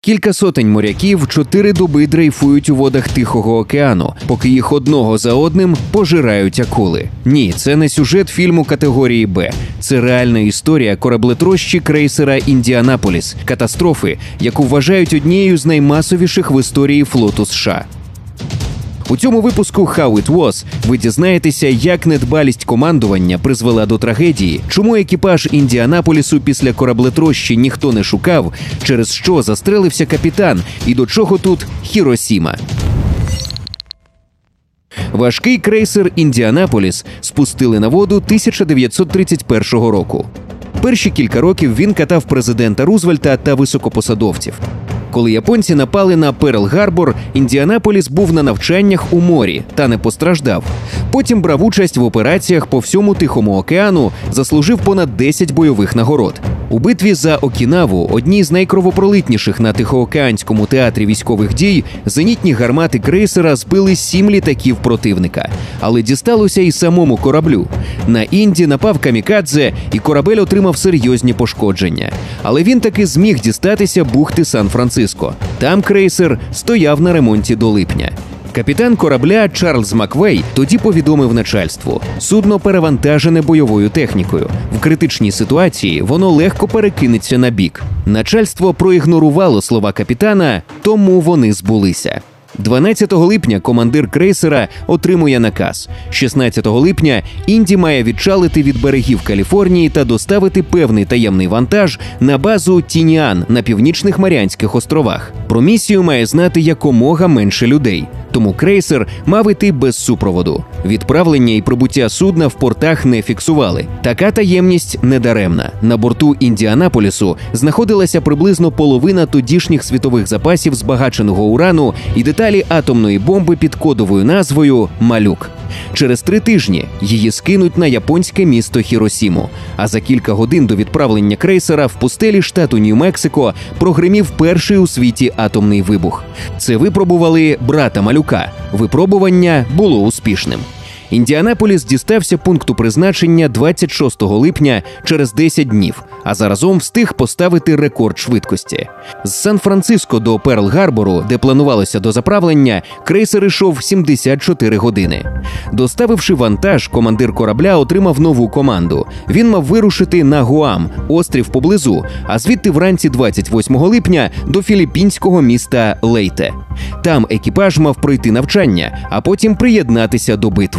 Кілька сотень моряків чотири доби дрейфують у водах Тихого океану, поки їх одного за одним пожирають акули. Ні, це не сюжет фільму категорії Б. Це реальна історія кораблетрощі крейсера Індіанаполіс, катастрофи, яку вважають однією з наймасовіших в історії флоту США. У цьому випуску «How it was» ви дізнаєтеся, як недбалість командування призвела до трагедії, чому екіпаж Індіанаполісу після кораблетрощі ніхто не шукав, через що застрелився капітан, і до чого тут Хіросіма. Важкий крейсер Індіанаполіс спустили на воду 1931 року. Перші кілька років він катав президента Рузвельта та високопосадовців. Коли японці напали на Перл Гарбор, Індіанаполіс був на навчаннях у морі та не постраждав. Потім брав участь в операціях по всьому Тихому океану, заслужив понад 10 бойових нагород. У битві за Окінаву, одній з найкровопролитніших на Тихоокеанському театрі військових дій, зенітні гармати крейсера збили сім літаків противника, але дісталося і самому кораблю. На інді напав камікадзе, і корабель отримав серйозні пошкодження. Але він таки зміг дістатися бухти Сан-Франциско. Там крейсер стояв на ремонті до липня. Капітан корабля Чарльз Маквей тоді повідомив начальству: судно перевантажене бойовою технікою. В критичній ситуації воно легко перекинеться на бік. Начальство проігнорувало слова капітана, тому вони збулися. 12 липня командир крейсера отримує наказ. 16 липня Інді має відчалити від берегів Каліфорнії та доставити певний таємний вантаж на базу Тініан на північних Маріанських островах. Про місію має знати якомога менше людей. Тому крейсер мав іти без супроводу. Відправлення і прибуття судна в портах не фіксували. Така таємність недаремна. На борту Індіанаполісу знаходилася приблизно половина тодішніх світових запасів збагаченого урану і деталі атомної бомби під кодовою назвою Малюк. Через три тижні її скинуть на японське місто Хіросіму. А за кілька годин до відправлення крейсера в пустелі штату Нью-Мексико прогримів перший у світі атомний вибух. Це випробували брата малюка. Випробування було успішним. Індіанаполіс дістався пункту призначення 26 липня через 10 днів, а заразом встиг поставити рекорд швидкості. З Сан-Франциско до Перл-Гарбору, де планувалося дозаправлення, крейсер йшов 74 години. Доставивши вантаж, командир корабля отримав нову команду. Він мав вирушити на Гуам, острів поблизу, а звідти вранці 28 липня до філіппінського міста Лейте. Там екіпаж мав пройти навчання, а потім приєднатися до битв.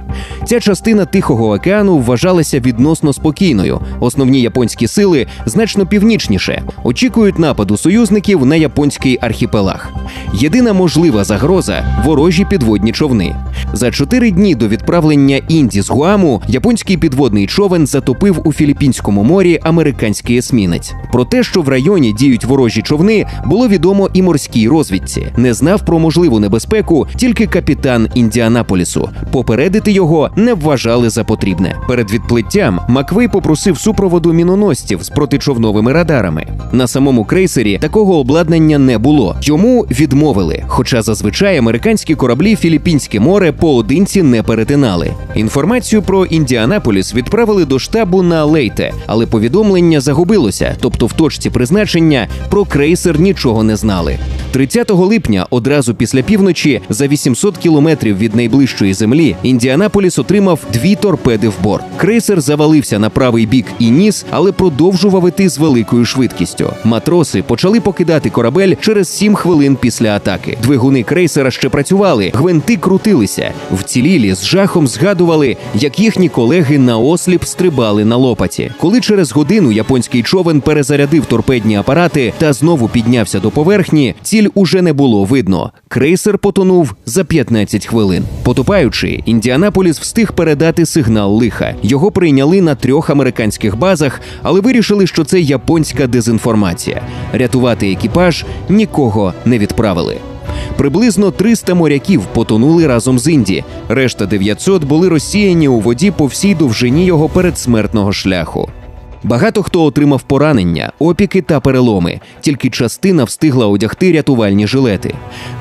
Ця частина Тихого океану вважалася відносно спокійною. Основні японські сили значно північніше очікують нападу союзників на японський архіпелаг. Єдина можлива загроза ворожі підводні човни. За чотири дні до відправлення Інді з Гуаму японський підводний човен затопив у Філіппінському морі американський есмінець. Про те, що в районі діють ворожі човни, було відомо і морській розвідці. Не знав про можливу небезпеку тільки капітан Індіанаполісу. Попередити його не вважали за потрібне. Перед відплиттям Маквей попросив супроводу міноносців з протичовновими радарами. На самому крейсері такого обладнання не було. Йому відмовили. Хоча зазвичай американські кораблі Філіппінське море поодинці не перетинали. Інформацію про Індіанаполіс відправили до штабу на Лейте, але повідомлення загубилося, тобто в точці призначення про крейсер нічого не знали. 30 липня, одразу після півночі, за 800 кілометрів від найближчої землі, Індіанаполіс отримав дві торпеди в борт. Крейсер завалився на правий бік і ніс, але продовжував іти з великою швидкістю. Матроси почали покидати корабель через 7 хвилин після атаки. Двигуни крейсера ще працювали, гвинти крутилися. Вцілілі з жахом згадували, як їхні колеги наосліп стрибали на лопаті. Коли через годину японський човен перезарядив торпедні апарати та знову піднявся до поверхні, ціль уже не було видно. Крейсер потонув за 15 хвилин. Потопаючи, Індіанаполіс встиг передати сигнал лиха. Його прийняли на трьох американських базах, але вирішили, що це японська дезінформація. Рятувати екіпаж нікого не відправили. Приблизно 300 моряків потонули разом з Інді. Решта 900 були розсіяні у воді по всій довжині його передсмертного шляху. Багато хто отримав поранення, опіки та переломи. Тільки частина встигла одягти рятувальні жилети.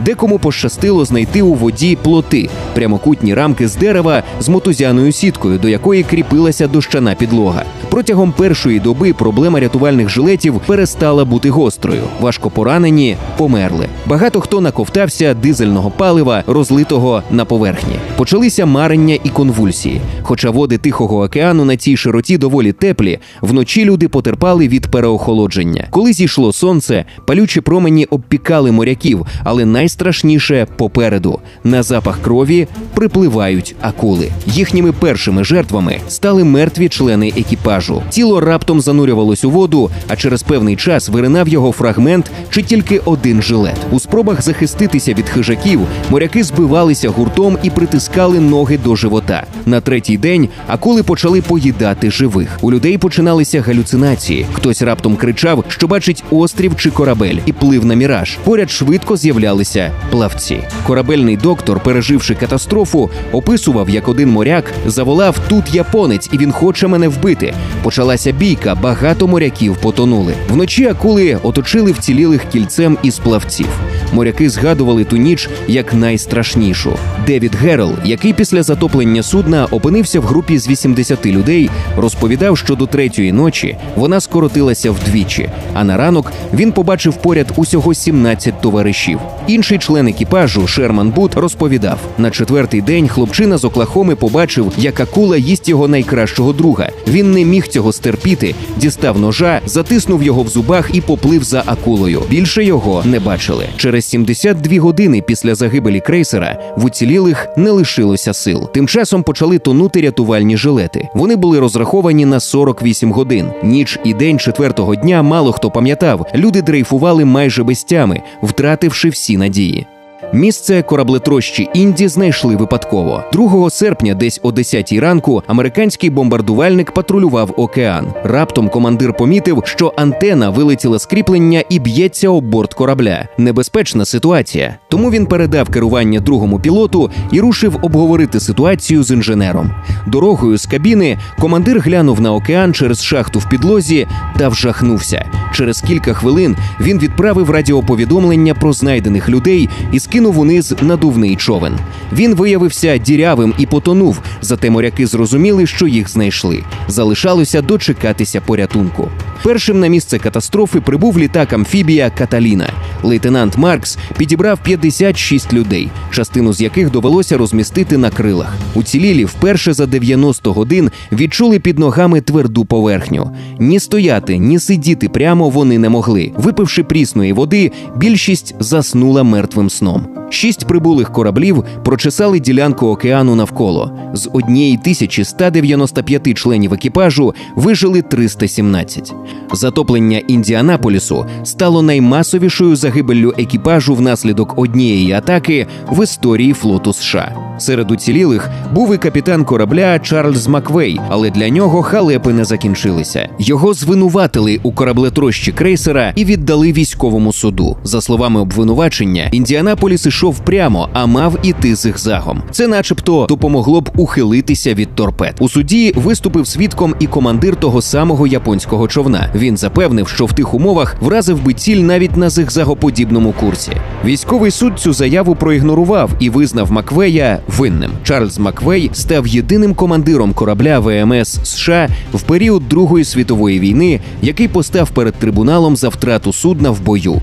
Декому пощастило знайти у воді плоти, прямокутні рамки з дерева з мотузяною сіткою, до якої кріпилася дощана підлога. Протягом першої доби проблема рятувальних жилетів перестала бути гострою. Важко поранені померли. Багато хто наковтався дизельного палива, розлитого на поверхні. Почалися марення і конвульсії. Хоча води Тихого океану на цій широті доволі теплі, вночі люди потерпали від переохолодження. Коли зійшло сонце, палючі промені обпікали моряків, але найстрашніше попереду на запах крові припливають акули. Їхніми першими жертвами стали мертві члени екіпажу. Тіло раптом занурювалось у воду, а через певний час виринав його фрагмент чи тільки один жилет. У спробах захиститися від хижаків моряки збивалися гуртом і притискали ноги до живота. На третій день акули почали поїдати живих. У людей починалися галюцинації. Хтось раптом кричав, що бачить острів чи корабель, і плив на міраж. Поряд швидко з'являлися плавці. Корабельний доктор, переживши катастрофу, описував, як один моряк заволав тут японець, і він хоче мене вбити. Почалася бійка, багато моряків потонули. Вночі акули оточили вцілілих кільцем із плавців. Моряки згадували ту ніч як найстрашнішу. Девід Герл, який після затоплення судна опинився в групі з 80 людей, розповідав, що до третьої ночі вона скоротилася вдвічі. А на ранок він побачив поряд усього 17 товаришів. Інший член екіпажу Шерман Бут розповідав: на четвертий день хлопчина з Оклахоми побачив, як акула їсть його найкращого друга. Він не міг цього стерпіти, дістав ножа, затиснув його в зубах і поплив за акулою. Більше його не бачили. Через 72 години після загибелі крейсера в уцілілих не лишилося сил. Тим часом почали тонути рятувальні жилети. Вони були розраховані на 48 годин. Ніч і день четвертого дня мало хто пам'ятав. Люди дрейфували майже без тями, втративши всі надії. Місце кораблетрощі Інді знайшли випадково. 2 серпня, десь о 10 ранку, американський бомбардувальник патрулював океан. Раптом командир помітив, що антена вилетіла з кріплення і б'ється об борт корабля. Небезпечна ситуація. Тому він передав керування другому пілоту і рушив обговорити ситуацію з інженером. Дорогою з кабіни командир глянув на океан через шахту в підлозі та вжахнувся. Через кілька хвилин він відправив радіоповідомлення про знайдених людей і скинув униз надувний човен. Він виявився дірявим і потонув, зате моряки зрозуміли, що їх знайшли. Залишалося дочекатися порятунку. Першим на місце катастрофи прибув літак амфібія Каталіна. Лейтенант Маркс підібрав 56 людей, частину з яких довелося розмістити на крилах. Уцілілі вперше за 90 годин відчули під ногами тверду поверхню. Ні стояти, ні сидіти прямо вони не могли. Випивши прісної води, більшість заснула мертвим сном. Шість прибулих кораблів прочесали ділянку океану навколо. З однієї тисячі 195 членів екіпажу вижили 317. Затоплення Індіанаполісу стало наймасовішою загибеллю екіпажу внаслідок однієї атаки в історії флоту США. Серед уцілілих був і капітан корабля Чарльз Маквей, але для нього халепи не закінчилися. Його звинуватили у кораблетрощі крейсера і віддали військовому суду. За словами обвинувачення, Індіанаполіс ішов прямо, а мав іти зигзагом. Це, начебто, допомогло б ухилитися від торпед. У суді виступив свідком і командир того самого японського човна. Він запевнив, що в тих умовах вразив би ціль навіть на зигзагоподібному курсі. Військовий суд цю заяву проігнорував і визнав Маквея винним. Чарльз Маквей став єдиним командиром корабля ВМС США в період Другої світової війни, який постав перед трибуналом за втрату судна в бою.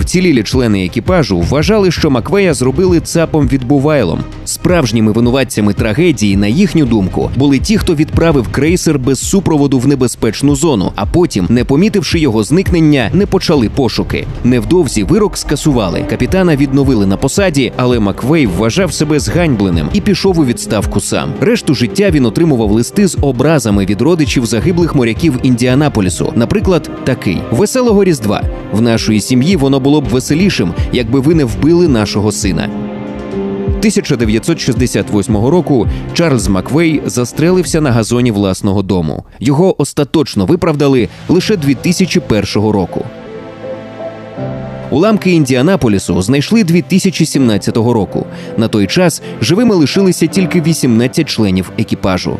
Вцілілі члени екіпажу вважали, що Маквея зробили цапом відбувайлом. Справжніми винуватцями трагедії, на їхню думку, були ті, хто відправив крейсер без супроводу в небезпечну зону, а потім, не помітивши його зникнення, не почали пошуки. Невдовзі вирок скасували. Капітана відновили на посаді, але Маквей вважав себе зганьбленим і пішов у відставку сам. Решту життя він отримував листи з образами від родичів загиблих моряків Індіанаполісу. Наприклад, такий веселого різдва в нашої сім'ї воно було б веселішим, якби ви не вбили нашого сина. 1968 року Чарльз Маквей застрелився на газоні власного дому. Його остаточно виправдали лише 2001 року. Уламки Індіанаполісу знайшли 2017 року. На той час живими лишилися тільки 18 членів екіпажу.